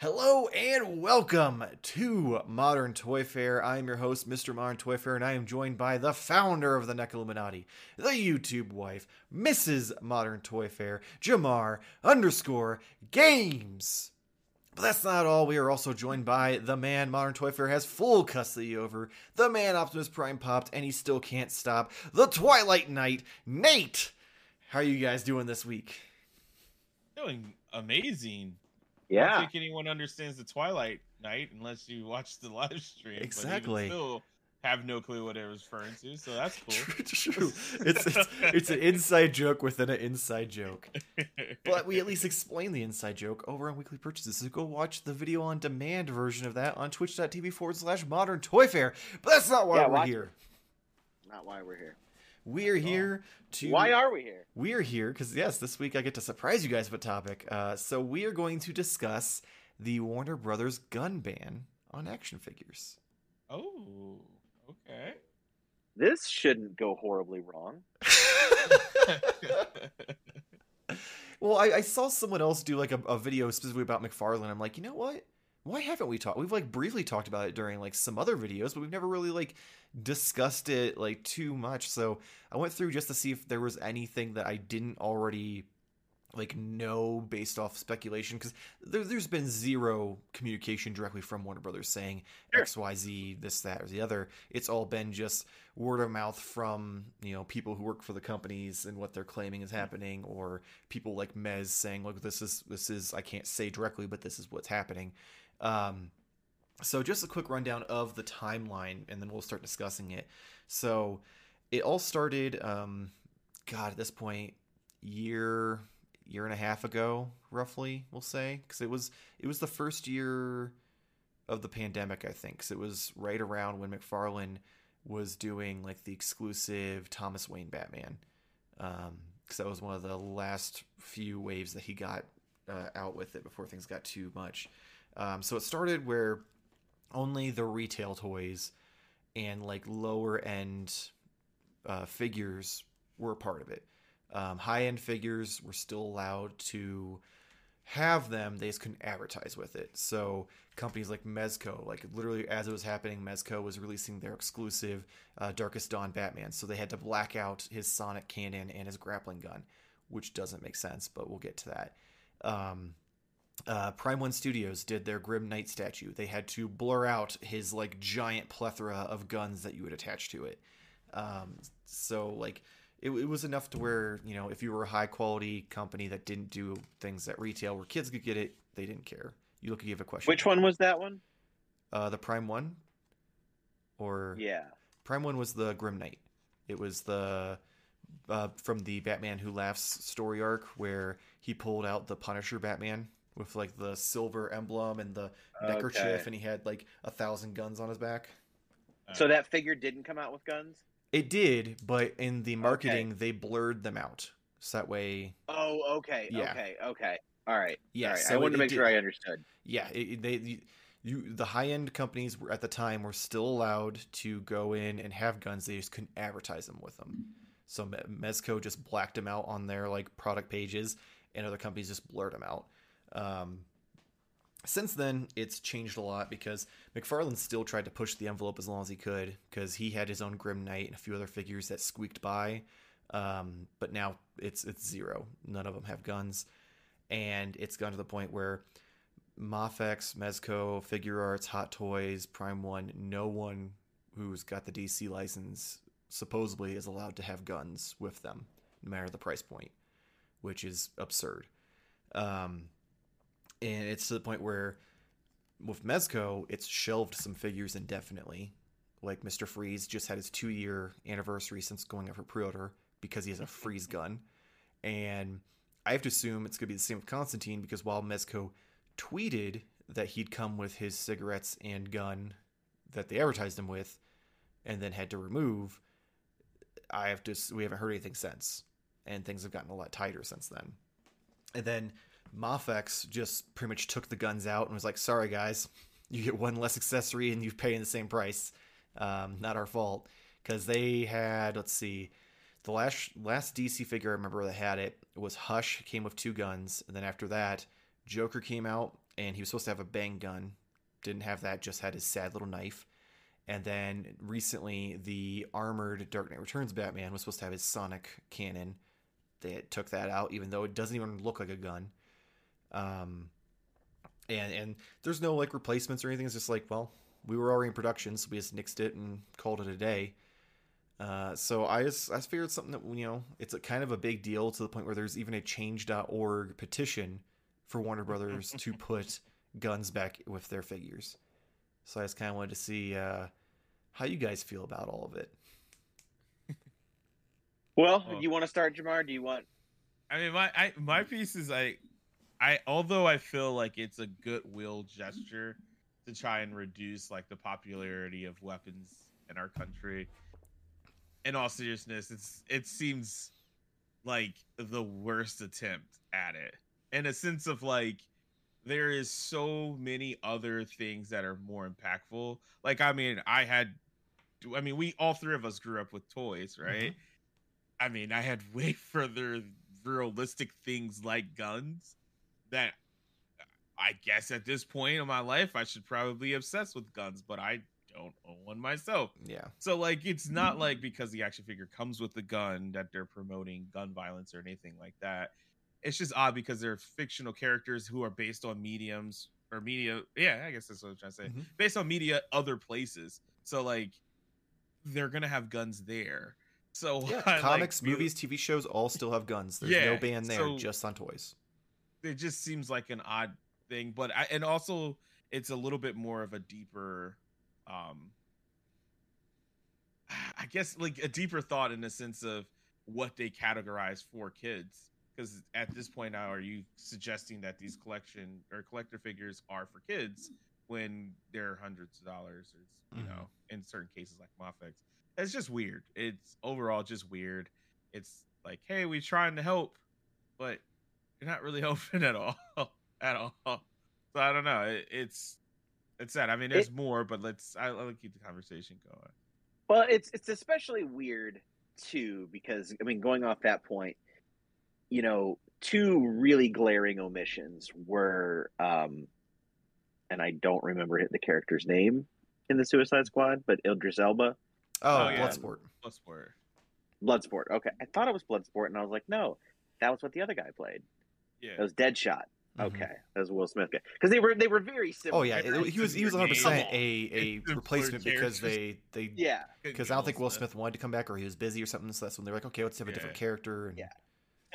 Hello and welcome to Modern Toy Fair. I am your host, Mr. Modern Toy Fair, and I am joined by the founder of the NECA Illuminati, the YouTube wife, Mrs. Modern Toy Fair, Jamar underscore Games. But that's not all. We are also joined by the man Modern Toy Fair has full custody over, the man Optimus Prime popped, and he still can't stop, the Twilight Knight, Nate. How are you guys doing this week? Doing amazing. I Yeah. don't think anyone understands the Twilight Knight unless you watch the live stream. but Exactly. still have no clue what it was referring to, so that's cool. True, true. It's, it's it's an inside joke within an inside joke. But we at least explain the inside joke over on weekly purchases. So go watch the video on demand version of that on twitch.tv forward slash modern toy fair. But that's not why Yeah, we're watch here. Not why we're here. We're here to Why are we here? we are here because yes, this week I get to surprise you guys with a topic. Uh, so we are going to discuss the Warner Brothers gun ban on action figures. oh, okay. This shouldn't go horribly wrong. well, I, I saw someone else do like a, a video specifically about McFarlane. I'm like, you know what? Why haven't we talked? We've like briefly talked about it during like some other videos, but we've never really like discussed it like too much. So I went through just to see if there was anything that I didn't already like know based off speculation because there, there's been zero communication directly from Warner Brothers saying Sure. X Y Z this that or the other. It's all been just word of mouth from you know people who work for the companies and what they're claiming is happening, or people like Mez saying, "Look, this is this is I can't say directly, but this is what's happening." Um, so just a quick rundown of the timeline, and then we'll start discussing it. So it all started, um, God, at this point, year year and a half ago, roughly, we'll say, because it was it was the first year of the pandemic, I think. Cause it was right around when McFarlane was doing like the exclusive Thomas Wayne Batman, because that was one of the last few waves that he got uh, out with it before things got too much. Um, so it started where only the retail toys and like lower end uh, figures were part of it. Um, high end figures were still allowed to have them, they just couldn't advertise with it. So companies like Mezco, like literally as it was happening, Mezco was releasing their exclusive uh, Darkest Dawn Batman. So they had to black out his sonic cannon and his grappling gun, which doesn't make sense, but we'll get to that. Um, uh, Prime One Studios did their Grim Knight statue. They had to blur out his like giant plethora of guns that you would attach to it. Um, so like it, it was enough to where you know if you were a high quality company that didn't do things at retail where kids could get it, they didn't care. You look, you have a question. Which one was that one? Uh, the Prime One, or Yeah. Prime One was the Grim Knight. It was the uh, from the Batman Who Laughs story arc where he pulled out the Punisher Batman with like the silver emblem and the neckerchief, Okay. and he had like a thousand guns on his back. So that figure didn't come out with guns? It did, but in the marketing they blurred them out, so that way, Oh, okay. Yeah. Okay. Okay. All right. yeah. All right. so I wanted to make did- sure I understood. yeah, it, they you, you the high end companies were at the time were still allowed to go in and have guns. They just couldn't advertise them with them. So Mezco just blacked them out on their like product pages, and other companies just blurred them out. Um, since then, it's changed a lot because McFarlane still tried to push the envelope as long as he could because he had his own Grim Knight and a few other figures that squeaked by. Um, but now it's it's zero. None of them have guns, and it's gone to the point where Mafex, Mezco, Figuarts, Hot Toys, Prime One, no one who's got the DC license supposedly is allowed to have guns with them, no matter the price point, which is absurd. Um, and it's to the point where with Mezco, it's shelved some figures indefinitely. Like Mr. Freeze just had his two year anniversary since going up for pre order because he has a freeze gun. And I have to assume it's going to be the same with Constantine because while Mezco tweeted that he'd come with his cigarettes and gun that they advertised him with and then had to remove, I have to we haven't heard anything since. And things have gotten a lot tighter since then. And then Mafex just pretty much took the guns out and was like, "Sorry guys, you get one less accessory and you pay in the same price. Um, not our fault." Because they had, let's see, the last last DC figure I remember that had it was Hush came with two guns, and then after that, Joker came out, and he was supposed to have a bang gun. Didn't have that, just had his sad little knife. And then recently, the armored Dark Knight Returns Batman was supposed to have his sonic cannon. They took that out, even though it doesn't even look like a gun. Um, and and there's no like replacements or anything. It's just like, well, we were already in production, so we just nixed it and called it a day. Uh, so I just I just figured something that you know it's a kind of a big deal to the point where there's even a Change.org petition for Warner Brothers to put guns back with their figures. So I just kind of wanted to see uh, how you guys feel about all of it. Well, Well- you want to start, Jamar? Do you want? I mean, my I, my piece is like, I although I feel like it's a goodwill gesture to try and reduce like the popularity of weapons in our country. In all seriousness, it's it seems like the worst attempt at it, in a sense of like there is so many other things that are more impactful. Like, I mean, I had, I mean, we all three of us grew up with toys, mm-hmm. right? I mean, I had way further realistic things like guns that I guess at this point in my life I should probably obsess with guns, but I don't own one myself. Yeah. So like it's not like because the action figure comes with the gun that they're promoting gun violence or anything like that. It's just odd because they're fictional characters who are based on mediums or media. Yeah, I guess that's what I'm trying to say. Mhm. Based on media other places. So like they're gonna have guns there. So Yeah, I, comics, feel- movies, TV shows all still have guns. There's Yeah, no ban there, so- just on toys. It just seems like an odd thing but I, and also it's a little bit more of a deeper um i guess like a deeper thought in the sense of what they categorize for kids because at this point now are you suggesting that these collection or collector figures are for kids when they're hundreds of dollars or you Mhm. know in certain cases like Mafex it's just weird. It's overall just weird. It's like hey we're trying to help but you're not really open at all at all so i don't know it, it's it's sad i mean there's It- more but let's I, i'll keep the conversation going Well, it's it's especially weird too because I mean, going off that point, you know, two really glaring omissions were, um, and I don't remember the character's name in the Suicide Squad, but Idris Elba, Oh, yeah. Bloodsport. plus Bloodsport. Okay, I thought it was Bloodsport, and I was like, no, that was what the other guy played. Yeah That was Deadshot. Mhm. Okay, that was Will Smith guy because they were they were very similar. Oh yeah, Very it- he was he was similar 100 percent a a replacement because they they yeah. because I don't think Will Smith wanted to come back or he was busy or something. So that's when they were like, okay, let's have a different character. And Yeah.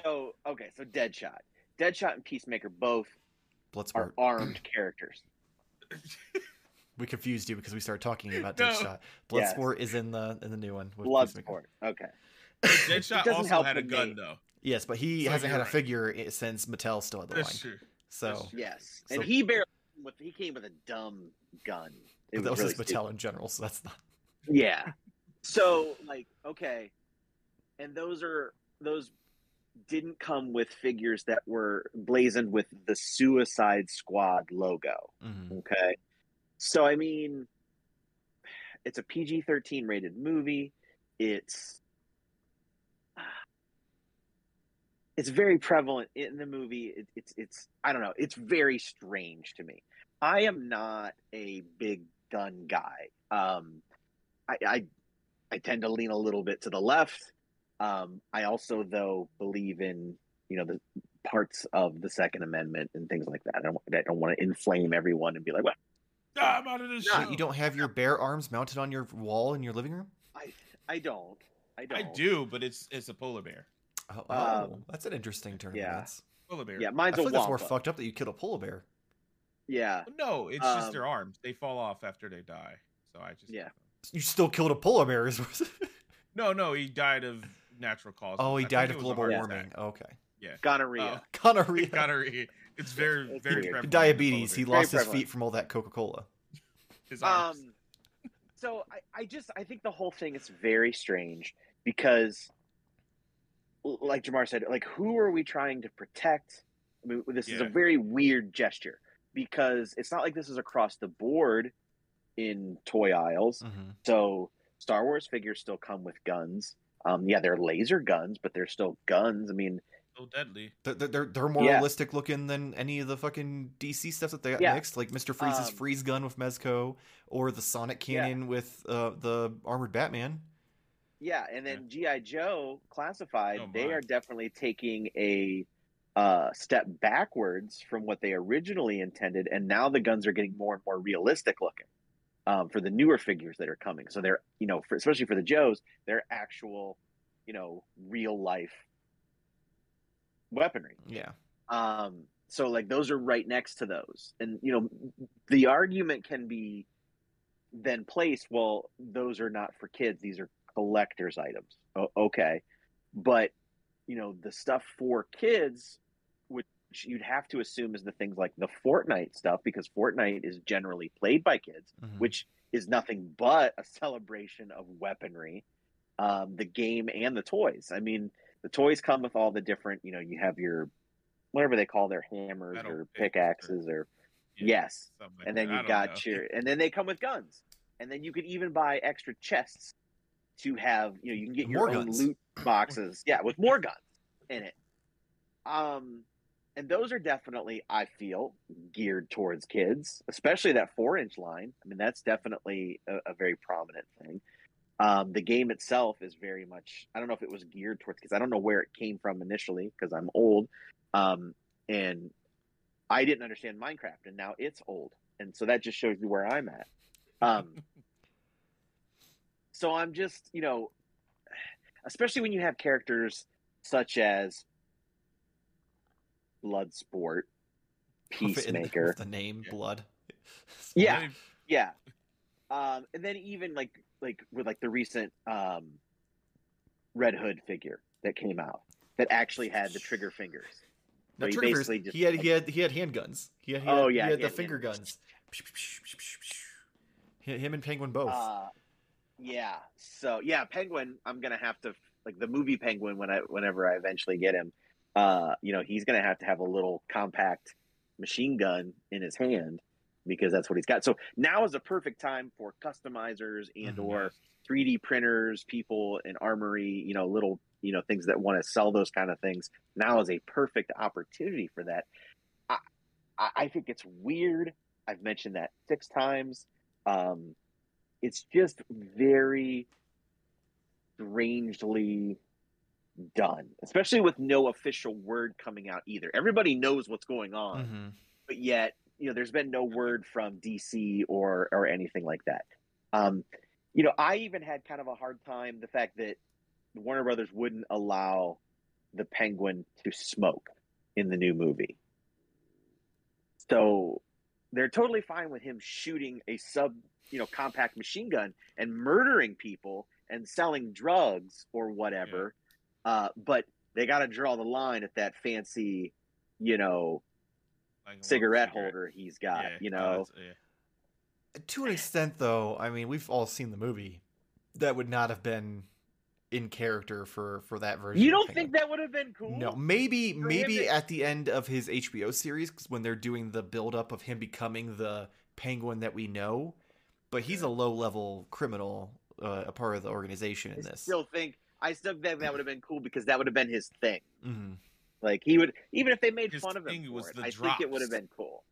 So okay, so Deadshot, Deadshot and Peacemaker both Bloodsport. are Bloodsport. armed characters. We confused you because we started talking about No. Deadshot. Yes. Bloodsport is in the in the new one. With Peacemaker. Bloodsport. Okay. deadshot also had a gun name. though Yes, but he So hasn't you're had a figure since Mattel still had the that's line. true So That's true. Yes, So- and he barely with he came with a dumb gun. It but that was really just Mattel in general. So that's not. Yeah. So like okay, and those are those didn't come with figures that were blazoned with the Suicide Squad logo. Mhm. Okay. So I mean it's a PG-13 rated movie. It's it's very prevalent in the movie. It, it's it's I don't know. It's very strange to me. I am not a big gun guy. Um, I, I I tend to lean a little bit to the left. Um, I also though believe in you know the parts of the Second Amendment and things like that. I don't I don't want to inflame everyone and be like, well, Ah, i'm out of this Nah, show You don't have your bare arms mounted on your wall in your living room? I I don't. I don't. i do but it's it's a polar bear Oh, oh, Um, that's an interesting turn. of yeah. events. polar bear Yeah, I mine's feel a like that's more fucked up that you killed a polar bear. Yeah. no it's Um, just their arms they fall off after they die so i just Yeah. You still killed a polar bear. is- no no he died of natural causes oh, he I died of global warming. attack. Okay. Yeah. Gonorrhea. Oh. Gonorrhea. gonorrhea. It's very, It's very weird. prevalent Diabetes. He lost his feet from all that Coca Cola. His arms. Um, so I, I just I think the whole thing is very strange because, l- like Jamar said, like who are we trying to protect? I mean, this is a very weird gesture because it's not like this is across the board in toy aisles. hmm So Star Wars figures still come with guns. Um, yeah, they're laser guns, but they're still guns. I mean, So deadly. They're, they're, they're more Yeah. realistic looking than any of the fucking DC stuff that they got Yeah. mixed, like Mister Freeze's Um, freeze gun with Mezco, or the Sonic Yeah. cannon with uh, the armored Batman. Yeah, and then GI Joe classified, Oh, they are definitely taking a uh, step backwards from what they originally intended, and now the guns are getting more and more realistic looking um, for the newer figures that are coming. So they're, you know, for, especially for the Joes, they're actual, you know, real life weaponry. Yeah, Um, so like those are right next to those, and you know, the argument can be then placed. Well, those are not for kids; these are collectors' items. O- okay, but you know, the stuff for kids, which you'd have to assume is the things like the Fortnite stuff, because Fortnite is generally played by kids, Mhm. which is nothing but a celebration of weaponry, um, the game and the toys. I mean, the toys come with all the different, you know, you have your whatever they call their hammers Metal or picks or- pickaxes or Yeah, yes, something and then you've got know. your and then they come with guns, and then you could even buy extra chests to have, you know, you can get your More own guns. loot boxes, yeah, with more guns in it. Um, and those are definitely, I feel, geared towards kids, especially that four inch line. I mean, that's definitely a, a very prominent thing. Um, the game itself is very much, I don't know if it was geared towards kids. I don't know where it came from initially because I'm old. Um, and I didn't understand Minecraft, and now it's old. And so that just shows you where I'm at. Um, so I'm just, you know, especially when you have characters such as Bloodsport, With Peacemaker, with the name Blood. Yeah. Maybe- yeah, um, and then even like like with like the recent um, Red Hood figure that came out that actually had the trigger fingers. No, So he Trigger's- basically just- he had he had he had handguns. He had, he Oh, yeah, he had he the had finger handguns. guns. Him and Penguin both. Uh, yeah. So yeah, Penguin. I'm gonna have to like the movie Penguin when I whenever I eventually get him. Uh, you know, he's gonna have to have a little compact machine gun in his hand because that's what he's got. So now is a perfect time for customizers and Mhm. or 3D printers, people in armory, you know, little you know things that want to sell those kind of things. Now is a perfect opportunity for that. I I I think it's weird. I've mentioned that six times. Um, it's just very strangely done, especially with no official word coming out either. Everybody knows what's going on, Mhm. but yet you know there's been no word from DC or or anything like that. Um, you know, I even had kind of a hard time the fact that Warner Brothers wouldn't allow the Penguin to smoke in the new movie. So they're totally fine with him shooting a sub, you know, compact machine gun and murdering people and selling drugs or whatever. Uh, but they got to draw the line at that fancy, you know, like cigarette cigarette. holder he's got. Yeah, you oh, know, that's- yeah. To an extent, though, I mean, we've all seen the movie. That would not have been in character for for that version. you don't think that would have been cool? No, maybe maybe to- at the end of his HBO series 'cause when they're doing the build up of him becoming the penguin that we know, but he's a low level criminal, uh, a part of the organization in I this. still think I still think that would have been cool because that would have been his thing. Mhm. Like he would, even if they made His fun of him for was it, the I think it would have been cool.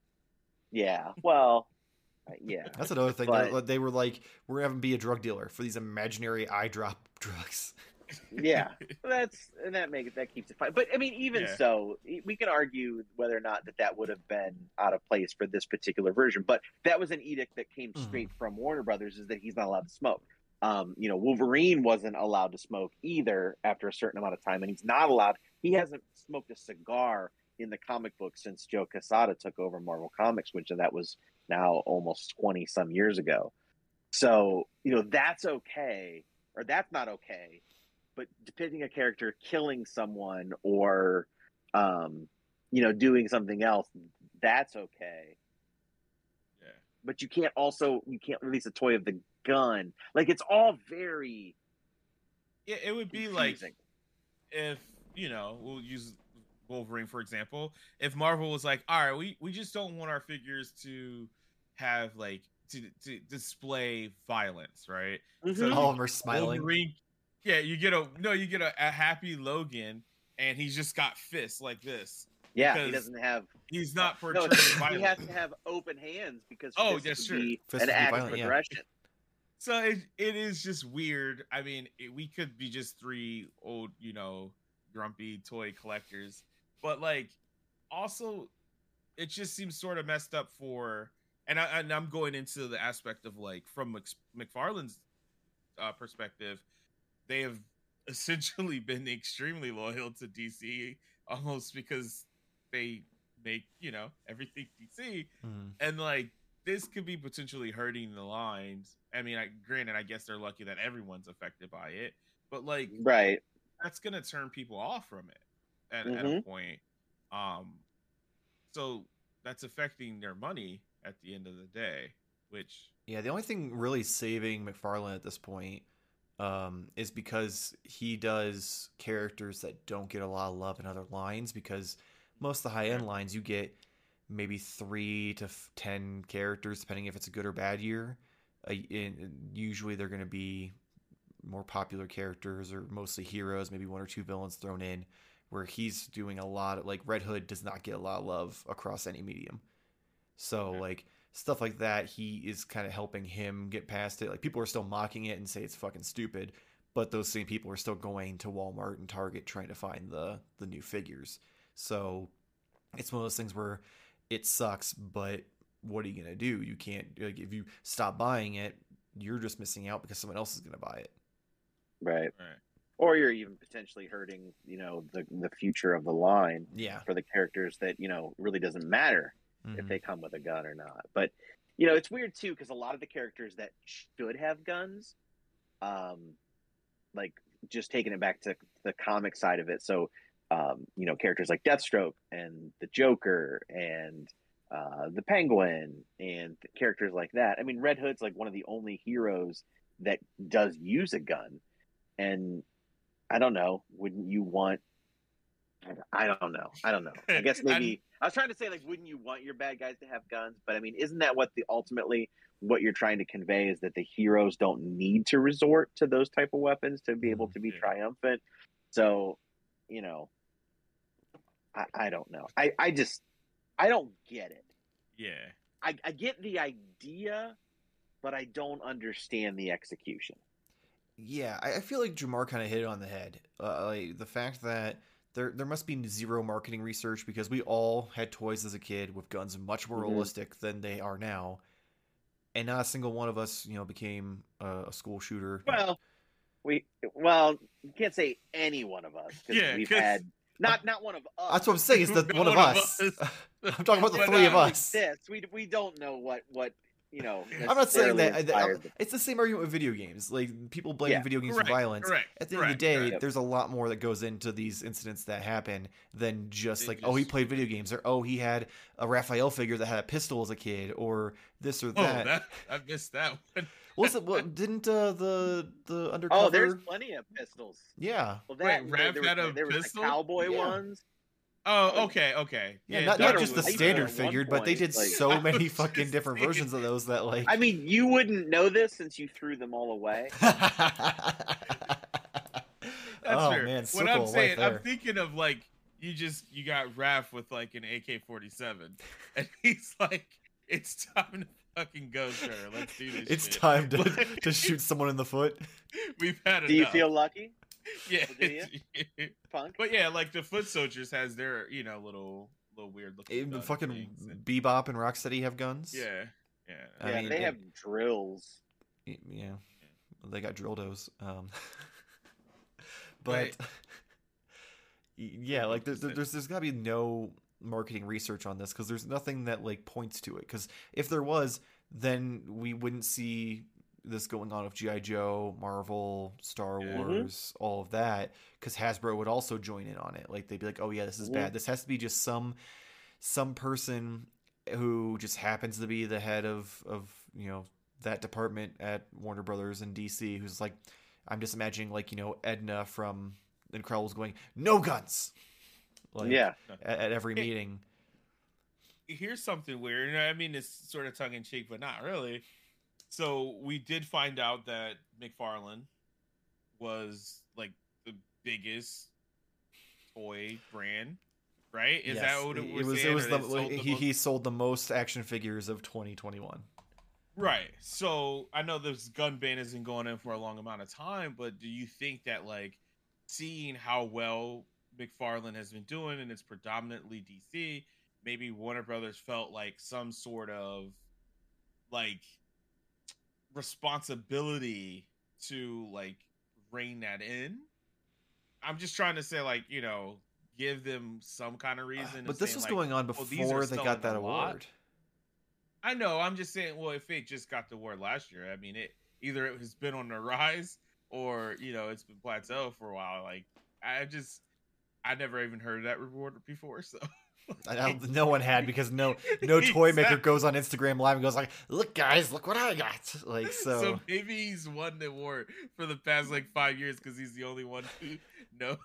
Yeah. Well. Uh, yeah. That's another thing. But- They- they were like, "We're gonna have him be a drug dealer for these imaginary eye drop drugs." yeah that's and that makes that keeps it fine but i mean even Yeah. so we can argue whether or not that that would have been out of place for this particular version but that was an edict that came Mhm. straight from warner brothers is that he's not allowed to smoke um, you know wolverine wasn't allowed to smoke either after a certain amount of time and he's not allowed he hasn't smoked a cigar in the comic book since Joe Quesada took over marvel comics which that was now almost 20 some years ago so you know that's okay or that's not okay but depicting a character killing someone or um you know doing something else that's okay Yeah. but you can't also you can't release a toy of the gun like it's all very Yeah, it would be like if you know we'll use Wolverine for example. If Marvel was like, all right, we we just don't want our figures to have like to to display violence, right? Mhm. So All of them are smiling. Wolverine, yeah, you get a no, you get a, a happy Logan, and he's just got fists like this. Yeah, he doesn't have. He's not No, portraying it's- he has to have open hands because Oh, fists that's would true. be Fists an would be act violent, of yeah. aggression. So it, it is just weird. I mean, it, we could be just three old, you know, grumpy toy collectors, but like, also, it just seems sort of messed up for. And, I, and I'm going into the aspect of like from Mc, McFarlane's uh, perspective, they have essentially been extremely loyal to DC, almost because they make you know everything DC Mhm. and like this could be potentially hurting the lines. I mean, I granted, I guess they're lucky that everyone's affected by it, but like Right. that's gonna turn people off from it at, at a Mhm. point. Um, so that's affecting their money at the end of the day, which Yeah, the only thing really saving McFarlane at this point um, is because he does characters that don't get a lot of love in other lines. Because most of the high end lines, you get maybe three to f- ten characters, depending if it's a good or bad year. Uh, in, usually, they're going to be more popular characters or mostly heroes, maybe one or two villains thrown in. Where he's doing a lot of like Red Hood does not get a lot of love across any medium. So Okay. like stuff like that, he is kind of helping him get past it. Like people are still mocking it and say it's fucking stupid, but those same people are still going to Walmart and Target trying to find the the new figures. So it's one of those things where it sucks, but what are you gonna do? You can't like if you stop buying it, you're just missing out because someone else is gonna buy it. Right. right. Or you're even potentially hurting, you know, the the future of the line Yeah. for the characters that you know really doesn't matter if Mhm. they come with a gun or not. But you know, it's weird too because a lot of the characters that should have guns, um, like just taking it back to the comic side of it. So, um, you know, characters like Deathstroke and the Joker and uh, the Penguin and characters like that. I mean, Red Hood's like one of the only heroes that does use a gun, and I don't know. Wouldn't you want? I don't know. I don't know. I guess maybe I was trying to say like, wouldn't you want your bad guys to have guns? But I mean, isn't that what the ultimately what you're trying to convey is that the heroes don't need to resort to those type of weapons to be able to be Yeah. triumphant? So, you know, I, I don't know. I I just I don't get it. Yeah. I, I get the idea, but I don't understand the execution. Yeah, I, I feel like Jamar kind of hit it on the head. Uh, like the fact that there there must be zero marketing research because we all had toys as a kid with guns much more Mhm. realistic than they are now, and not a single one of us, you know, became a, a school shooter. Well, we well, you can't say any one of us because Yeah, we've 'cause- had not not one of us. that's what I'm saying. It's the Not one of one of us. us. I'm talking about the But, three of uh, us. this. We we don't know what what you know. I'm not saying that. I- I- it's the same argument with video games. Like people blame Yeah, video games correct, for violence. correct, At the end of the day, correct. there's a lot more that goes into these incidents that happen than just It like, oh, he played video games, or oh, he had a Raphael figure that had a pistol as a kid, or this or Oh, that. that I missed that one. Was it? What didn't uh, the the undercover? Oh, there's plenty of pistols. yeah, Well, Wait, that Raph there, had was, a there was the cowboy Yeah. ones. Oh, okay, okay. yeah, not, not just the standard at one figured, but they did like- so many fucking different saying. versions of those that like. I mean, you wouldn't know this since you threw them all away. That's oh fair. man, what I'm of life saying, I'm thinking of like you just you got Raph with like an AK-47, and he's like, "It's time to fucking go, sir. Let's do this." It's shit." time to, to shoot someone in the foot. We've had enough. Do you feel lucky, Yeah. do you? Punk? but yeah, like the Foot Soldiers has their you know little little weird looking. Even gun fucking things and- Bebop and Rocksteady have guns. yeah, yeah. I yeah, mean, they it- have drills. Y- yeah, they got dildos. Um, but Right. yeah, like there, there- there's there's got to be no marketing research on this because there's nothing that like points to it. Because if there was, then we wouldn't see this going on with GI Joe, Marvel, Star Yeah. Mhm. Wars, all of that. Because Hasbro would also join in on it. Like they'd be like, "Oh yeah, this is Mhm. bad. This has to be just some some person who just happens to be the head of of you know that department at Warner Brothers and DC who's like I'm just imagining like you know Edna from Incredibles going no guns like yeah, at, at every Hey. meeting here's something weird. I mean, it's sort of tongue in cheek, but not really. So we did find out that McFarlane was like the biggest toy brand, right? Is Yes, that what it, it was? was? It was the, sold he, he sold the most action figures of 2021. Right. So I know this gun ban isn't going in for a long amount of time, but do you think that like seeing how well McFarlane has been doing and it's predominantly DC, maybe Warner Brothers felt like some sort of like responsibility to like rein that in? I'm just trying to say like, you know, give them some kind of reason. But this was like, going on "Well, these before they got that a lot." award. I know. I'm just saying. Well, if it just got the award last year, I mean, it either it has been on the rise or you know it's been plateau for a while. Like I just, I never even heard that reward before. So no one had because no no toy maker goes on Instagram live and goes like, "Look, guys, look what I got!" Like so. so maybe he's won the award for the past like five years because he's the only one who knows.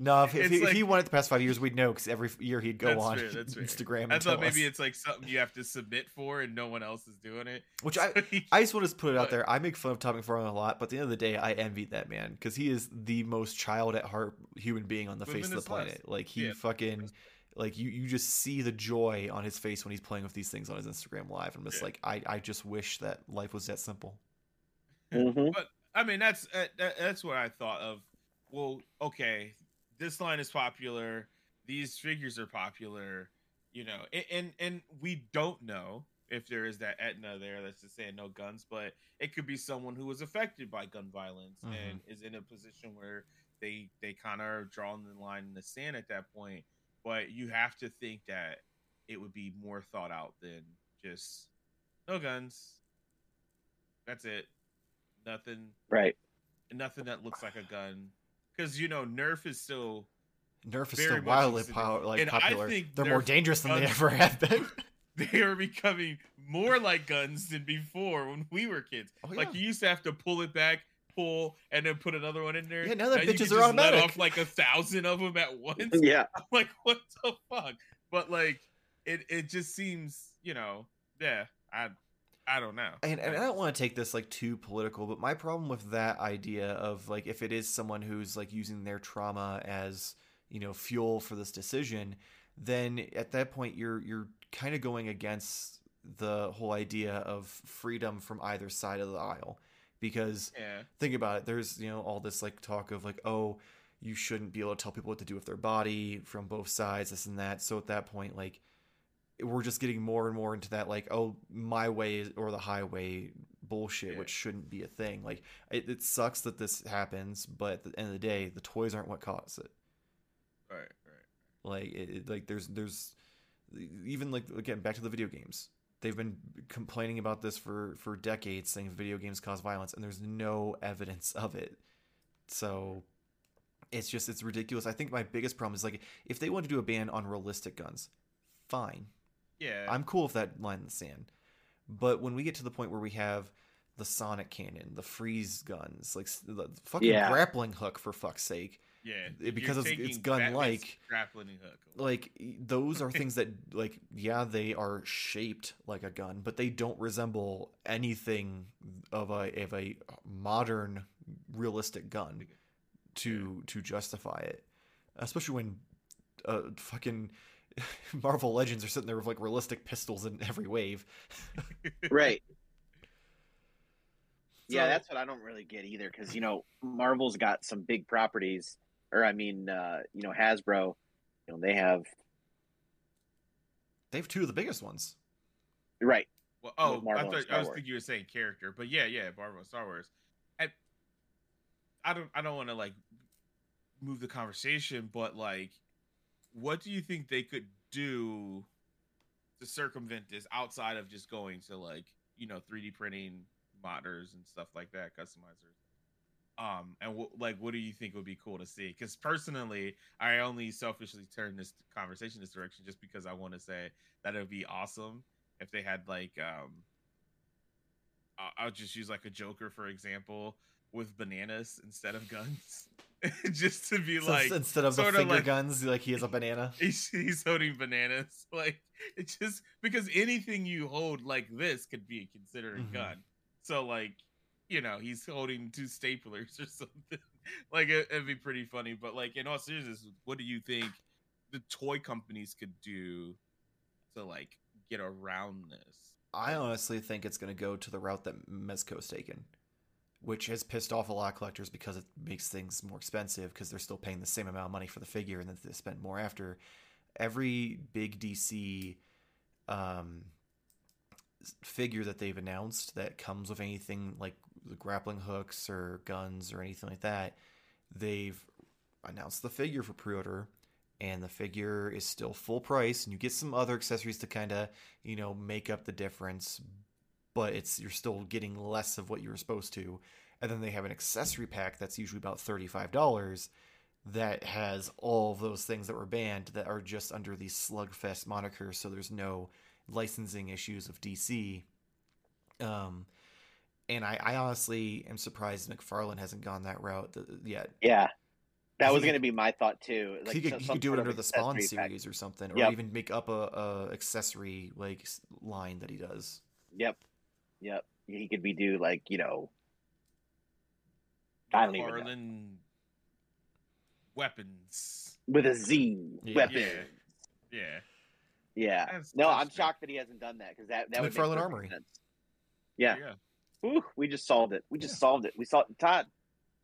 no, if, if, he, if he won it the past five years, we'd know because every year he'd go on fair. Instagram. And I thought maybe us. it's like something you have to submit for and no one else is doing it. which I I just want to put it out there. I make fun of Tommy McFarlane a lot, but at the end of the day, I envy that man because he is the most child at heart human being on the Living face of the life. planet. Like he Yeah. fucking, like you you just see the joy on his face when he's playing with these things on his Instagram live. I'm just Yeah. like, I I just wish that life was that simple. Mhm. But I mean, that's uh, that's what I thought of. Well, okay, this line is popular. These figures are popular. You know, and and, and we don't know if there is that Edna there that's just saying no guns, but it could be someone who was affected by gun violence and is in a position where they they kind of are drawing the line in the sand at that point. But you have to think that it would be more thought out than just no guns. That's it. Nothing Right. nothing that looks like a gun because you know nerf is still Nerf is still wildly existed. like And I popular. think They're more dangerous than they ever have been. they are becoming more like guns than before when we were kids Oh, like you used to have to pull it back pull and then put another one in there. Yeah, now that you bitches can are just let off like a thousand of them at once. Yeah. I'm like what the fuck? But like it it just seems you know yeah i i don't know. And, and I don't want to take this like too political, but my problem with that idea of like if it is someone who's like using their trauma as you know fuel for this decision, then at that point you're you're kind of going against the whole idea of freedom from either side of the aisle because yeah. think about it there's you know all this like talk of like oh you shouldn't be able to tell people what to do with their body from both sides this and that. So at that point like we're just getting more and more into that like oh my way or the highway bullshit Yeah. which shouldn't be a thing. Like it, it sucks that this happens but at the end of the day the toys aren't what caused it. Right right. Like it, like there's there's even like again back to the video games they've been complaining about this for for decades saying video games cause violence and there's no evidence of it. So it's just it's ridiculous. I think my biggest problem is like if they want to do a ban on realistic guns fine. Yeah. I'm cool with that line in the sand. But when we get to the point where we have the sonic cannon the freeze guns like the fucking Yeah. grappling hook for fuck's sake yeah it- because it's- it's gun-like. Grappling hook like those are things that like yeah they are shaped like a gun but they don't resemble anything of a of a modern realistic gun to to justify it especially when uh fucking Marvel Legends are sitting there with like realistic pistols in every wave. Right. yeah, that's what I don't really get either because you know Marvel's got some big properties, or I mean, uh, you know Hasbro, you know they have They have two of the biggest ones. right. Well, oh, Marvel I thought I was Wars. thinking you were saying character, but yeah, yeah, Marvel and Star Wars. I, I don't, I don't want to like move the conversation, but like, what do you think they could do to circumvent this outside of just going to like, you know, 3D printing modders and stuff like that, customizers? Um, and wh- like, what do you think would be cool to see? Because personally, I only selfishly turn this conversation this direction just because I want to say that it would be awesome if they had like um I- I'll just use like a Joker for example with bananas instead of guns, just to be So like instead of the finger like- guns, like he has a banana. he's, he's holding bananas. Like it's just because anything you hold like this could be considered a Mhm. gun. So like you know he's holding two staplers or something. like it, would be pretty funny. But like in all seriousness, what do you think the toy companies could do to like get around this? I honestly think it's going to go to the route that Mezco's taken, which has pissed off a lot of collectors because it makes things more expensive because they're still paying the same amount of money for the figure and then they spend more after. Every big DC um, figure that they've announced that comes with anything like grappling hooks or guns or anything like that, they've announced the figure for pre-order and the figure is still full price and you get some other accessories to kind of you know make up the difference but it's you're still getting less of what you were supposed to. And then they have an accessory pack that's usually about $35 that has all of those things that were banned that are just under the slugfest moniker so there's no licensing issues of dc um and I, I honestly am surprised McFarlane hasn't gone that route yet. Yeah, that was going to be my thought too. Like, he could, he could do it under the Spawn series pack. or something, or yep. even make up a, a accessory like line that he does. Yep, yep. He could be do like you know. I don't even know. weapons with a Z yeah. weapon. Yeah. Yeah. yeah. That's, no, I'm shocked that he hasn't done that because that that would McFarlane Armory. Sense. Yeah. Yeah. Ooh, we just solved it. We just yeah. solved it. We saw Todd.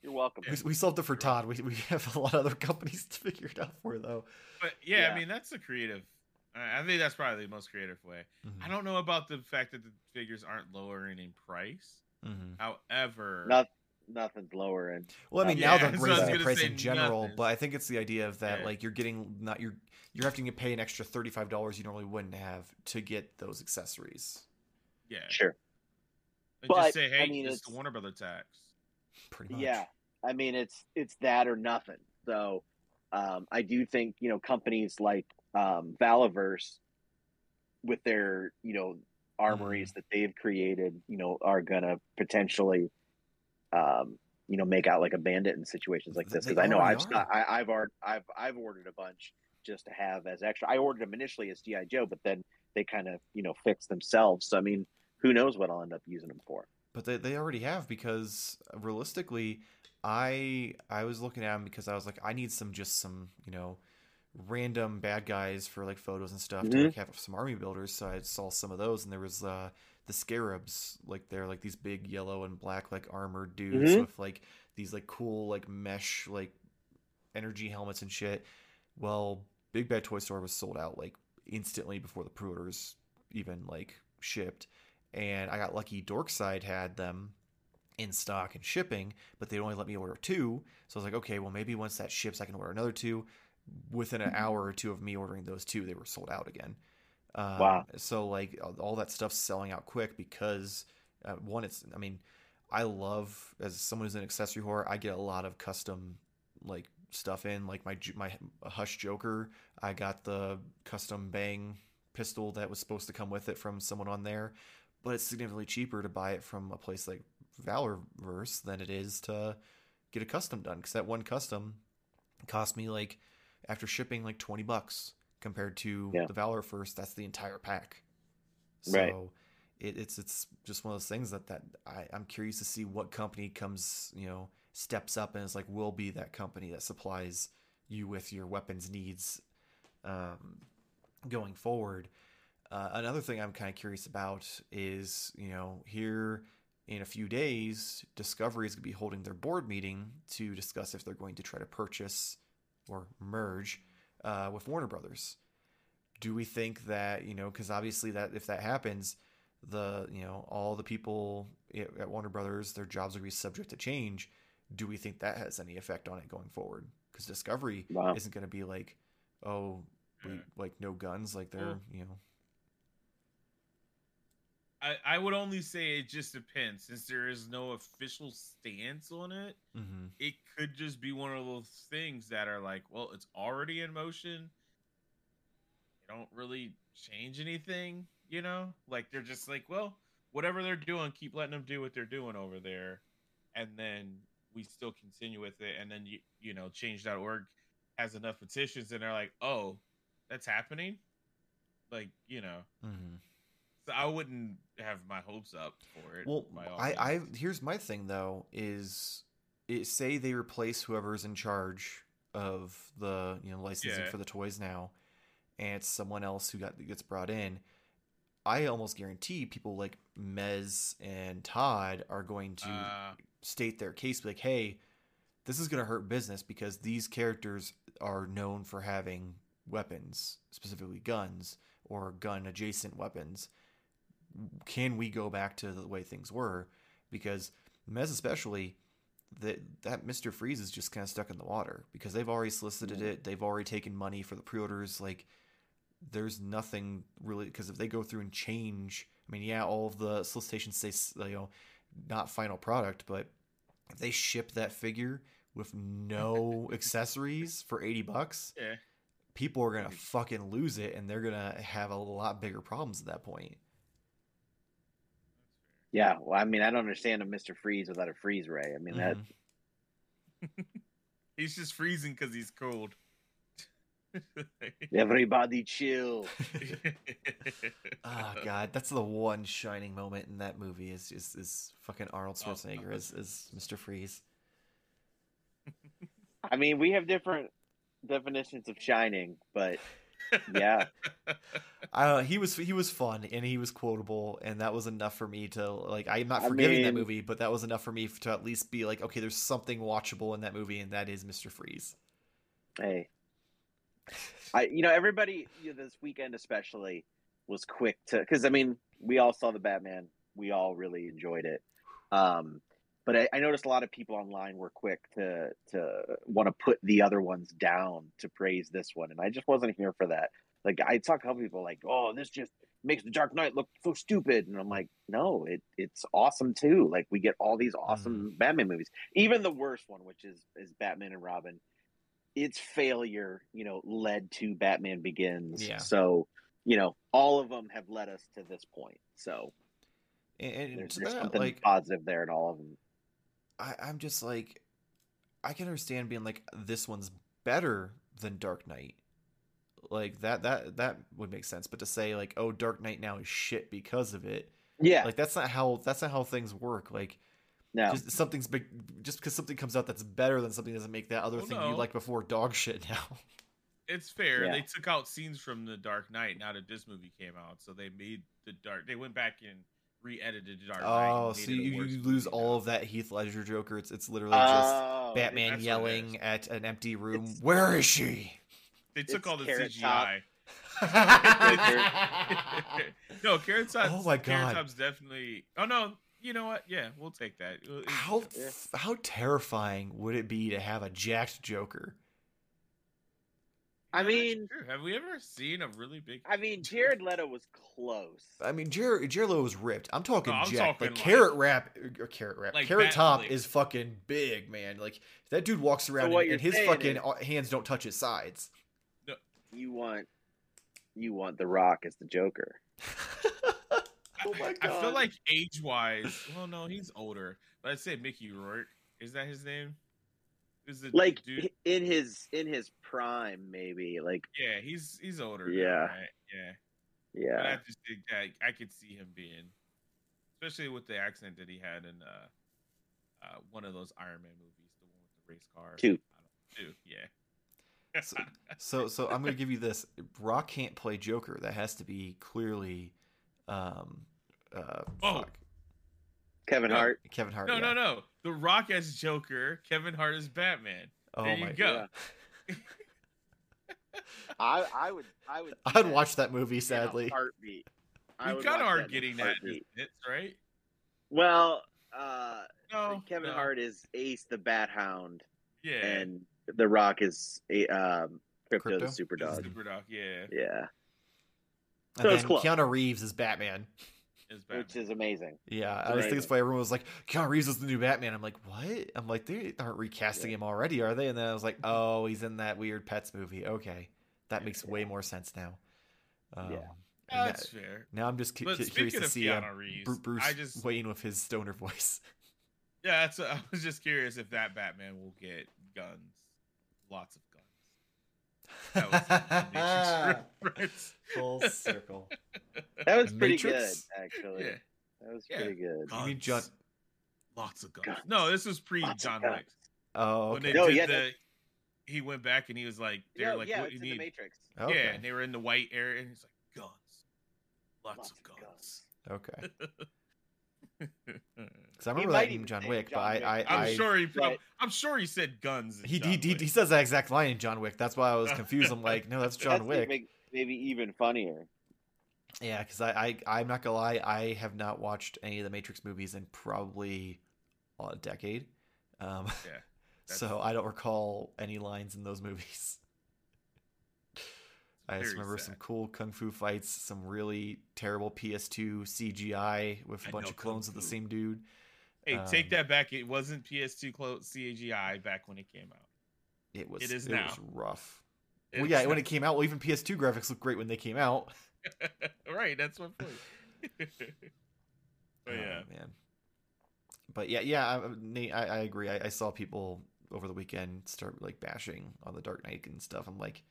You're welcome. We, we solved it for Todd. We, we have a lot of other companies to figure it out for, though. But yeah, yeah. I mean, that's the creative. I think that's probably the most creative way. Mm-hmm. I don't know about the fact that the figures aren't lowering in price. Mm-hmm. However, Not, nothing's lowering. Well, I mean, now they're raising the price in general, nothing. but I think it's the idea of that, yeah. like, you're getting not you're you're having to pay an extra thirty five dollars you normally wouldn't have to get those accessories. Yeah, sure. And but just say, hey, I mean, it's, it's the Warner Brother tax. Pretty much. Yeah, I mean, it's it's that or nothing. So um, I do think you know companies like um, Valaverse, with their you know armories mm. that they've created, you know, are gonna potentially, um, you know, make out like a bandit in situations like this. Because I know I've I, I've I've I've ordered a bunch just to have as extra. I ordered them initially as GI Joe, but then they kind of you know fix themselves. So I mean, who knows what I'll end up using them for? But they they already have because realistically, I I was looking at them because I was like, I need some just some you know random bad guys for like photos and stuff mm-hmm. to like, have some army builders. So I saw some of those, and there was uh, the scarabs, like they're like these big yellow and black like armored dudes mm-hmm. with like these like cool like mesh like energy helmets and shit. Well, Big Bad Toy Store was sold out like instantly before the pre-orders even like shipped, and I got lucky. Dorkside had them in stock and shipping, but they only let me order two. So I was like, okay, well maybe once that ships, I can order another two. Within an hour or two of me ordering those two, they were sold out again. Um, wow. So like all that stuff's selling out quick because uh, one, it's I mean, I love as someone who's an accessory whore, I get a lot of custom like stuff in like my my Hush Joker. I got the custom bang pistol that was supposed to come with it from someone on there, but it's significantly cheaper to buy it from a place like Valaverse than it is to get a custom done because that one custom cost me like after shipping like 20 bucks compared to yeah. the Valaverse that's the entire pack so right. it, it's it's just one of those things that that I, I'm curious to see what company comes you know steps up and is like will be that company that supplies you with your weapons needs um, going forward uh, another thing I'm kind of curious about is you know here in a few days, Discovery is going to be holding their board meeting to discuss if they're going to try to purchase or merge uh, with Warner Brothers. Do we think that you know? Because obviously, that if that happens, the you know all the people at Warner Brothers, their jobs are going to be subject to change. Do we think that has any effect on it going forward? Because Discovery wow. isn't going to be like, oh, we like no guns, like they're you know I, I would only say it just depends since there is no official stance on it. Mm-hmm. It could just be one of those things that are like, well, it's already in motion. They don't really change anything, you know? Like they're just like, well, whatever they're doing, keep letting them do what they're doing over there, and then we still continue with it, and then you you know, change.org has enough petitions, and they're like, oh, that's happening, like you know. Mm-hmm so I wouldn't have my hopes up for it. Well, I, I here's my thing though is it, say they replace whoever's in charge of the you know licensing Yeah. for the toys now, and it's someone else who got gets brought in. I almost guarantee people like Mez and Todd are going to Uh, state their case, like, hey, this is going to hurt business because these characters are known for having weapons, specifically guns or gun adjacent weapons. Can we go back to the way things were? Because Mez, especially, that that Mister Freeze is just kind of stuck in the water because they've already solicited Yeah. it. They've already taken money for the pre-orders. Like, there's nothing really because if they go through and change, I mean, yeah, all of the solicitations say you know not final product, but if they ship that figure with no accessories for 80 bucks, yeah. people are going to fucking lose it and they're going to have a lot bigger problems at that point. Yeah, well, I mean, I don't understand a Mister Freeze without a freeze ray. I mean, that Mhm. He's just freezing because he's cold. everybody chill. Oh god, that's the one shining moment in that movie is is, is fucking Arnold Oh, Schwarzenegger oh, as, as Mr. Freeze. I mean, we have different definitions of shining, but yeah, Uh, he was he was fun and he was quotable and that was enough for me to like I'm not I forgiving that movie, but that was enough for me to at least be like, okay, there's something watchable in that movie and that is Mr. Freeze. hey, I you know everybody you know, this weekend especially was quick to because I mean we all saw the Batman, we all really enjoyed it. Um, but I, I noticed a lot of people online were quick to to want to put the other ones down to praise this one, and I just wasn't here for that. Like I saw a couple people like, "Oh, this just makes the Dark Knight look so stupid," and I'm like, "No, it it's awesome too. Like we get all these awesome mm. Batman movies, even the worst one, which is is Batman and Robin. Its failure, you know, led to Batman Begins. Yeah. So you know, all of them have led us to this point. So And, and there's, to there's that, something like positive there in all of them. I, I'm just like, I can understand being like, this one's better than Dark Knight. Like that, that, that would make sense. But to say like, oh, Dark Knight now is shit because of it, Yeah. like that's not how that's not how things work. Like, no. just something's big, just because something comes out that's better than something doesn't make that other Well, thing no. you liked before dog shit now. it's fair. Yeah. They took out scenes from the Dark Knight now that this movie came out, so they made the Dark. They went back and re-edited the Dark Knight. oh, and so you, you lose all now. of that Heath Ledger Joker. It's it's literally just Oh, Batman that's yelling at an empty room. It's- Where is she? They took all the Carrot CGI. no, Carrot Top's. Oh my Carrot God. Top's definitely. Oh no, you know what? Yeah, we'll take that. It- it- How Yeah. how terrifying would it be to have a jacked Joker? I mean- have we ever seen a really big? I mean, Jared Leto was close. I mean, Jared Jared Leto was ripped. I'm talking No, I'm jacked. talking like like- carrot wrap or carrot wrap. Like carrot Bat- top like- is fucking big, man. Like that dude walks around what and, you're and his saying fucking is- uh, hands don't touch his sides. You want, you want The Rock as the Joker. oh my I feel God. like age-wise, well, no, he's older. But I'd say Mickey Rourke. Is that his name? Is the Like dude? in his in his prime, maybe. Like Yeah, he's he's older. now, Yeah. right? yeah. But I just think that I could see him being, especially with the accent that he had in uh, uh, one of those Iron Man movies, the one with the race car. Two. I two, yeah. So- So so I'm gonna give you this. Rock can't play Joker. That has to be clearly um uh Oh. fuck. Kevin No. Hart. Kevin Hart. no, yeah. no, no. The Rock as Joker, Kevin Hart as Batman. Oh there you my go. I I would I would. I'd watch that movie in a sadly. heartbeat. I We kind of are that in a getting that in right? Well, uh, No, Kevin no. Hart is Ace the Bat Hound, Yeah. and The Rock is a um, Krypto, Krypto? the Super He's Dog. Super Dog, yeah. Yeah, And So it's then close. Keanu Reeves is Batman. Is Batman. which is amazing. Yeah, It's I was thinking it's amazing. funny. Everyone was like, Keanu Reeves is the new Batman. I'm like, what? I'm like, they aren't recasting Yeah. him already, are they? And then I was like, oh, he's in that weird Pets movie. Okay, that makes way more sense now. Um, Yeah. and Yeah, now- that's fair. now I'm just cu- cu- curious to see Keanu Reeves, Bru- Bruce I just Wayne with his stoner voice. yeah, that's I was just curious if that Batman will get guns, lots of guns. That was a Matrix reference. Full circle. That was pretty good, actually. Yeah, That was Yeah. pretty good. You mean John? lots of guns. Guns. No, this was pre Lots John. Wick. Oh, when they No, did yeah, the, that- he went back and he was like, they're Yeah, like, yeah, what it's you in the need? Matrix. okay. Yeah, and they were in the white area, and he's like, guns, lots, Lots of of guns. Okay. I'm Because I remember might that in John Wick, John but Wick. I, I, I sure he, prob- Right. I'm sure he said guns. he, John he, he, he says that exact line in John Wick. That's why I was confused. I'm like, no, that's John That's Wick. Maybe, maybe even funnier. Yeah, because I, I, I'm not gonna lie, I have not watched any of the Matrix movies in probably a decade. Um, Yeah, that's- so I don't recall any lines in those movies. I just Very remember some cool kung fu fights, some really terrible PS2 CGI with a I bunch of clones of the same dude. Hey, Um, take that back. It wasn't PS2 close CGI back when it came out. It was It is it now. was rough. It well, yeah, was when it came out, well, even PS2 graphics looked great when they came out. right, that's what point. but Oh, yeah, man. But yeah, yeah, I, Nate, I, I agree. I, I saw people over the weekend start like bashing on the Dark Knight and stuff. I'm like,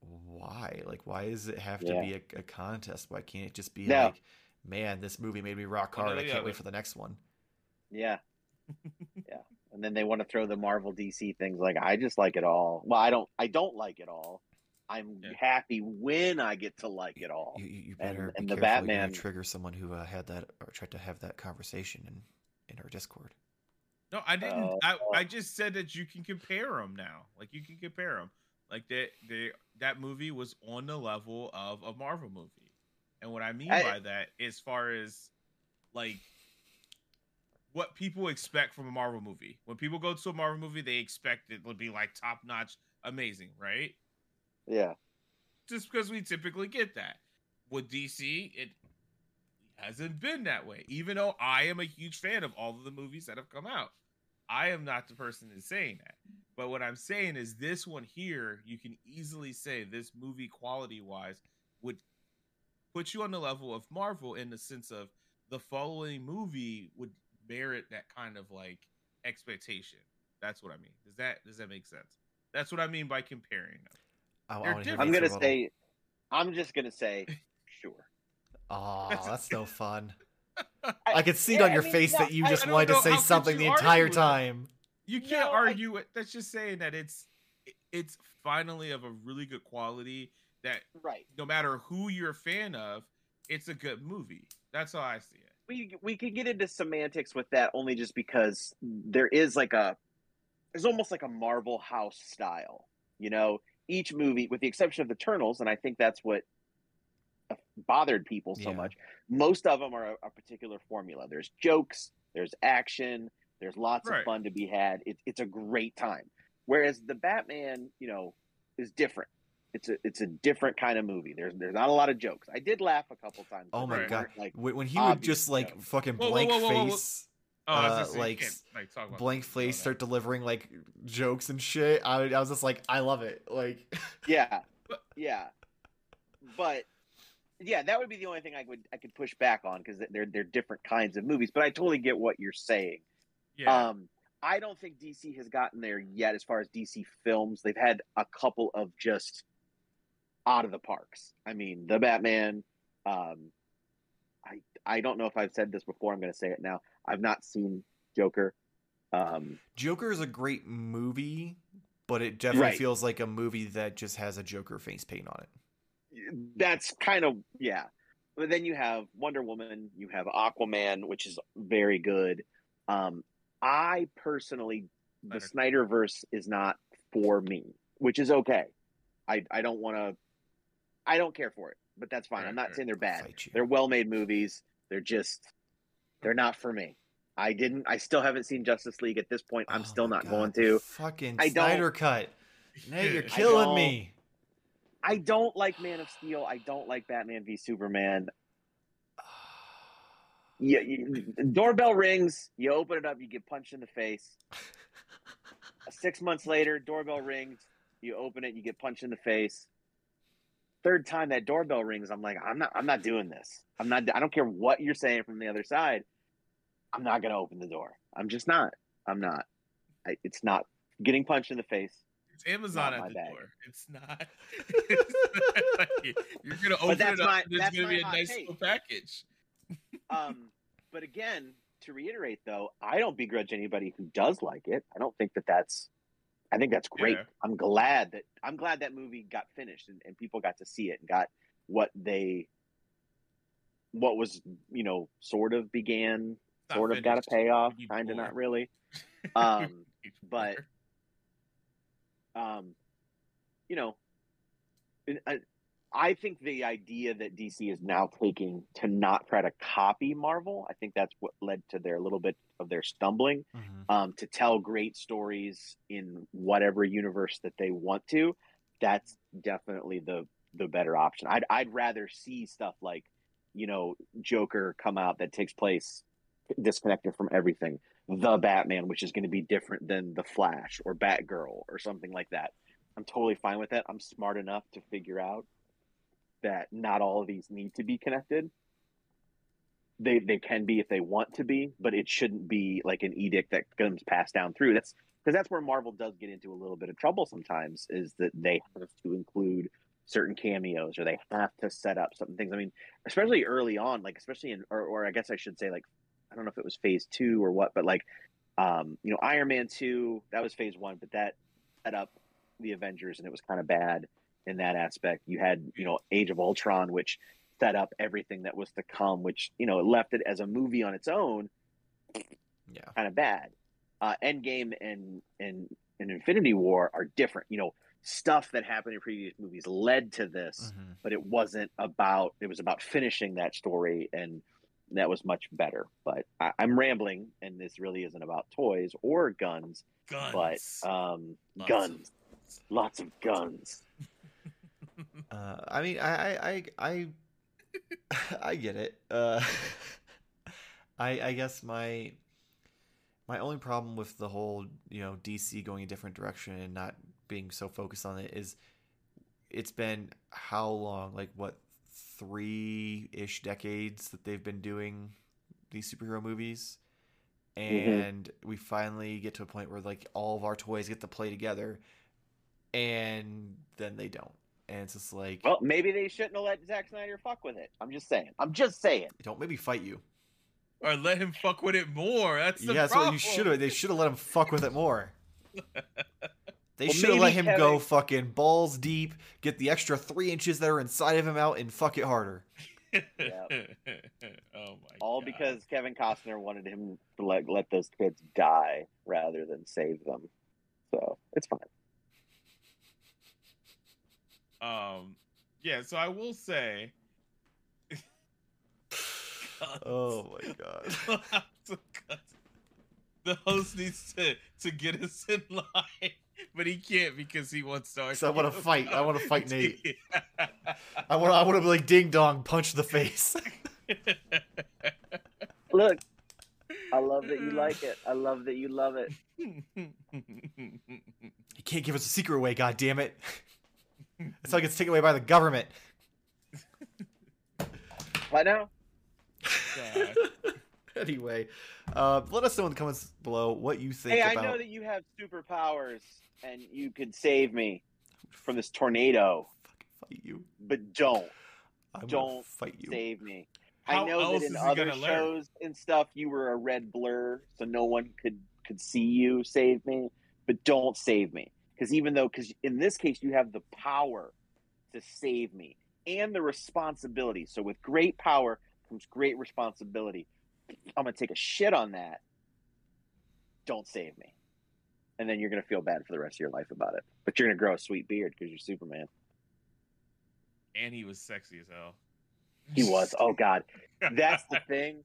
why? Like, why does it have to Yeah. be a, a contest? Why can't it just be No. like, man, this movie made me rock One or hard. I can't wait for the next one. Yeah. yeah. And then they want to throw the Marvel DC things like I just like it all. Well, I don't I don't like it all. I'm Yeah. happy when I get to like it all. You, you you And- better and be the careful. You're Batman- gonna trigger someone who uh, had that or tried to have that conversation in in our Discord. no, I didn't. Oh. I, I just said that you can compare them now. Like you can compare them. Like that, they that movie was on the level of a Marvel movie, and what I mean I- by that, as far as like what people expect from a Marvel movie. When people go to a Marvel movie, they expect it to be like top notch, amazing, right? Yeah. just because we typically get that. With DC, it hasn't been that way. Even though I am a huge fan of all of the movies that have come out, I am not the person that's saying that. But what I'm saying is, this one here, you can easily say this movie, quality wise, would put you on the level of Marvel in the sense of the following movie would merit that kind of like expectation. That's what I mean. Does that does that make sense? That's what I mean by comparing them. I, I They're wanna hear different. I'm gonna rebuttal. say I'm just gonna say sure. Oh, that's no fun. I- I could see it yeah, on I your mean, face no, that you just I don't wanted to say something the entire with that? time. You can't No, I- argue it. That's just saying that it's it's finally of a really good quality that Right. no matter who you're a fan of, it's a good movie. That's all I see it. We we could get into semantics with that only just because there is like a there's almost like a Marvel house style. You know, each movie, with the exception of the Eternals, and I think that's what bothered people so Yeah. much. Most of them are a, a particular formula. There's jokes, there's action, there's lots Right. of fun to be had. It's it's a great time. Whereas the Batman, you know, is different. It's a it's a different kind of movie. There's there's not a lot of jokes. I did laugh a couple times. Oh my god! Like When when he would just like jokes. fucking Whoa, whoa, blank whoa, whoa, whoa, whoa. face, Oh, Uh, gonna say, you like, like talk about blank movies face, start delivering like jokes and shit. I, I was just like, I love it. Like, Yeah, yeah, but yeah, that would be the only thing I would I could push back on because they're they're different kinds of movies. But I totally get what you're saying. Yeah, Um, I don't think DC has gotten there yet as far as DC films. They've had a couple of just out of the parks. I mean, the Batman. Um, I I don't know if I've said this before. I'm going to say it now. I've not seen Joker. Um, Joker is a great movie, but it definitely Right. feels like a movie that just has a Joker face paint on it. that's kind of yeah. But then you have Wonder Woman, you have Aquaman, which is very good. Um, I personally, the Snyder. Snyderverse is not for me, which is okay. I I don't want to. I don't care for it, but that's fine. Right, I'm not right. saying they're bad. They're well-made movies. They're just they're not for me. I didn't. I still haven't seen Justice League at this point. I'm Oh still not God, going to. Fucking I don't- Snyder cut. Nate, you're killing don't- me. I don't like Man of Steel. I don't like Batman v Superman. Yeah, you, doorbell rings. You open it up. You get punched in the face. Six months later, doorbell rings. You open it. You get punched in the face. Third time that doorbell rings, I'm like, I'm not. I'm not doing this. I'm not. I don't care what you're saying from the other side. I'm not going to open the door. I'm just not. I'm not. I, it's not getting punched in the face. it's Amazon not at the bag. door. It's not. You're gonna open that's it up. my- there's gonna be a nice take. little package. Um, but again, to reiterate though, I don't begrudge anybody who does like it. I don't think that that's. I think that's great. Yeah. I'm glad that I'm glad that movie got finished and, and people got to see it and got what they, what was you know sort of began, Not sort of got a payoff, kind of not really. Um, but- um, you know, I, I think the idea that DC is now taking to not try to copy Marvel, I think that's what led to their little bit of their stumbling. Mhm. Um, to tell great stories in whatever universe that they want to, that's definitely the the better option. I'd I'd rather see stuff like, you know, Joker come out that takes place disconnected from everything. The Batman, which is going to be different than the Flash or Batgirl or something like that. I'm totally fine with that. I'm smart enough to figure out that not all of these need to be connected. They they can be if they want to be, but it shouldn't be like an edict that comes passed down through. That's because that's where Marvel does get into a little bit of trouble sometimes. Is that they have to include certain cameos or they have to set up certain things. I mean, especially early on, like especially in or, or I guess I should say like I don't know if it was phase two or what, but like um, you know, Iron Man two, that was phase one, but that set up the Avengers and it was kind of bad in that aspect. You had, you know, Age of Ultron, which set up everything that was to come, which, you know, it left it as a movie on its own Yeah. kind of bad. Uh, Endgame and and and Infinity War are different. You know, stuff that happened in previous movies led to this, Mhm. but it wasn't about. It was about finishing that story, and that was much better. But I, I'm rambling, and this really isn't about toys or guns, guns. but um, Lots guns, lots of guns. Uh, I mean, I, I, I, I, I get it. Uh, I, I guess my, my only problem with the whole, you know, DC going a different direction and not being so focused on it is, it's been how long? Like what, three ish decades that they've been doing these superhero movies, Mhm. and we finally get to a point where like all of our toys get to play together, and then they don't, and it's just like. Well, maybe they shouldn't have let Zack Snyder fuck with it. I'm just saying. I'm just saying. Don't maybe fight you. or let him fuck with it more. That's the Yeah, that's what you should have. They should have let him fuck with it more. They Well, should have let maybe him go fucking balls deep, get the extra three inches that are inside of him out, and fuck it harder. oh my All God. because Kevin Costner wanted him to let let those kids die rather than save them. So it's fine. Um yeah, so I will say Oh my god. the host needs to to get us in line, but he can't because he wants to. So I wanna fight. I wanna fight Nate. I want. I want to be like ding dong, punch the face. Look, I love that you like it. I love that you love it. He can't give us a secret away. God damn it. That's how it gets taken away by the government. What now? Anyway, uh, let us know in the comments below what you think Hey, I about. know that you have superpowers and you could save me from this tornado, Fucking fight you. but don't I'm Don't fight you. save me. How I know that in other gonna learn? shows and stuff you were a red blur, so no one could could see you save me. But don't save me because even though because in this case you have the power to save me and the responsibility. So with great power comes great responsibility. I'm gonna take a shit on that. Don't save me, and then you're gonna feel bad for the rest of your life about it. But you're gonna grow a sweet beard because you're Superman. and he was sexy as hell. He was. Oh God, that's the thing.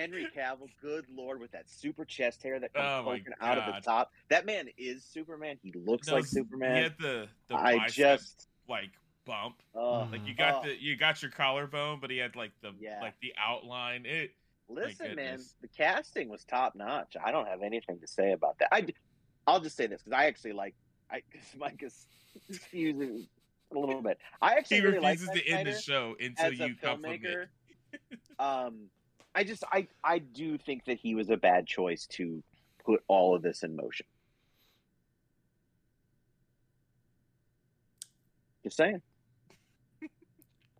Henry Cavill, good lord, with that super chest hair that comes Oh, poking out of the top. That man is Superman. He looks like Superman. He had the, the I bicep, just, like bump. uh. Like you got Oh. the you got your collarbone, but he had like the Yeah. like the outline. It listen, man, the casting was top notch. I don't have anything to say about that. I, I'll just say this because I actually like. I because Mike is confusing a little bit. I actually he really refuses Zack to end the show until you compliment. um, I just I I do think that he was a bad choice to put all of this in motion. Just saying.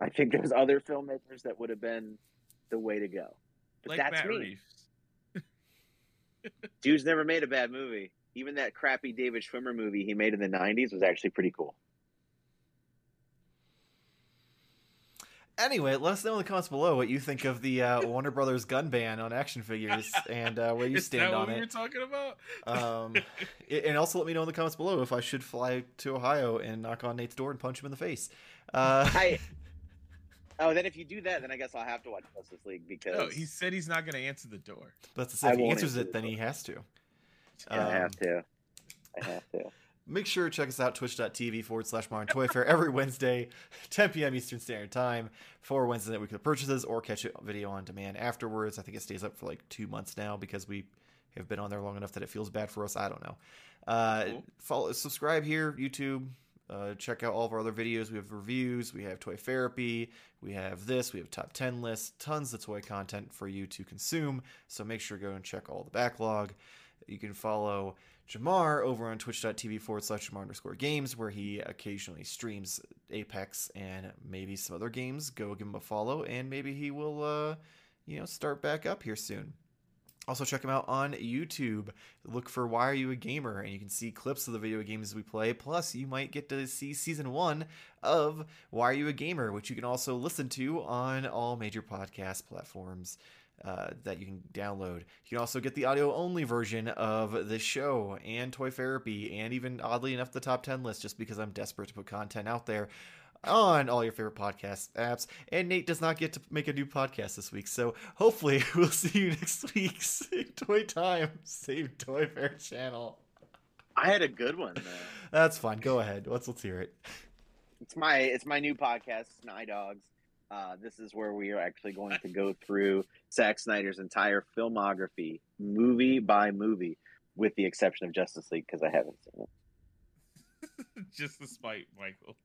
I think there's other filmmakers that would have been the way to go. But Like that's Matt me. Dude's never made a bad movie. Even that crappy David Schwimmer movie he made in the '90s was actually pretty cool. Anyway, let us know in the comments below what you think of the uh, Warner Brothers gun ban on action figures and uh, where you Is stand that on what we it. were talking about? Um, i- and also let me know in the comments below if I should fly to Ohio and knock on Nate's door and punch him in the face. Uh, I. Oh, then if you do that, then I guess I'll have to watch Justice League because No, he said he's not going to answer the door. but to say I if he answers answer it, then the he has to. yeah, I have Um, to. I have to. Make sure to check us out, twitch.tv forward slash Modern Toy Fair every Wednesday, 10 p.m. Eastern Standard Time for Wednesday Night Weekly purchases or catch it video on demand afterwards. I think it stays up for like two months now because we have been on there long enough that it feels bad for us. I don't know. Uh, Cool. follow, subscribe here, YouTube. Uh, check out all of our other videos. We have reviews, we have toy therapy, we have this, we have top 10 lists, tons of toy content for you to consume. So make sure to go and check all the backlog. You can follow Jamar over on twitch.tv forward slash Jamar underscore games, where he occasionally streams Apex and maybe some other games. Go give him a follow, and maybe he will, uh, you know, start back up here soon. Also, check him out on YouTube. Look for Why Are You a Gamer? And you can see clips of the video games we play. Plus, you might get to see season one of Why Are You a Gamer, which you can also listen to on all major podcast platforms uh, that you can download. You can also get the audio only version of the show and Toy Therapy, and even oddly enough, the top 10 list, just because I'm desperate to put content out there on all your favorite podcast apps. And Nate does not get to make a new podcast this week, so hopefully we'll see you next week. Same Toy Time, same Toy Fair channel. I had a good one. Though. That's fine. Go ahead. Let's let's hear it. It's my it's my new podcast, Sny Dogs. Uh, this is where we are actually going to go through Zack Snyder's entire filmography, movie by movie, with the exception of Justice League because I haven't seen it. Just to spite Michael.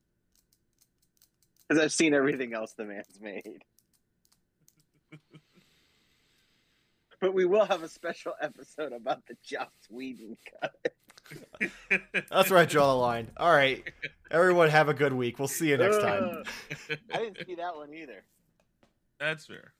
Because I've seen everything else the man's made. but we will have a special episode about the Joss Whedon cut. That's where I draw the line. All right, everyone, have a good week. We'll see you next time. I didn't see that one either. That's fair.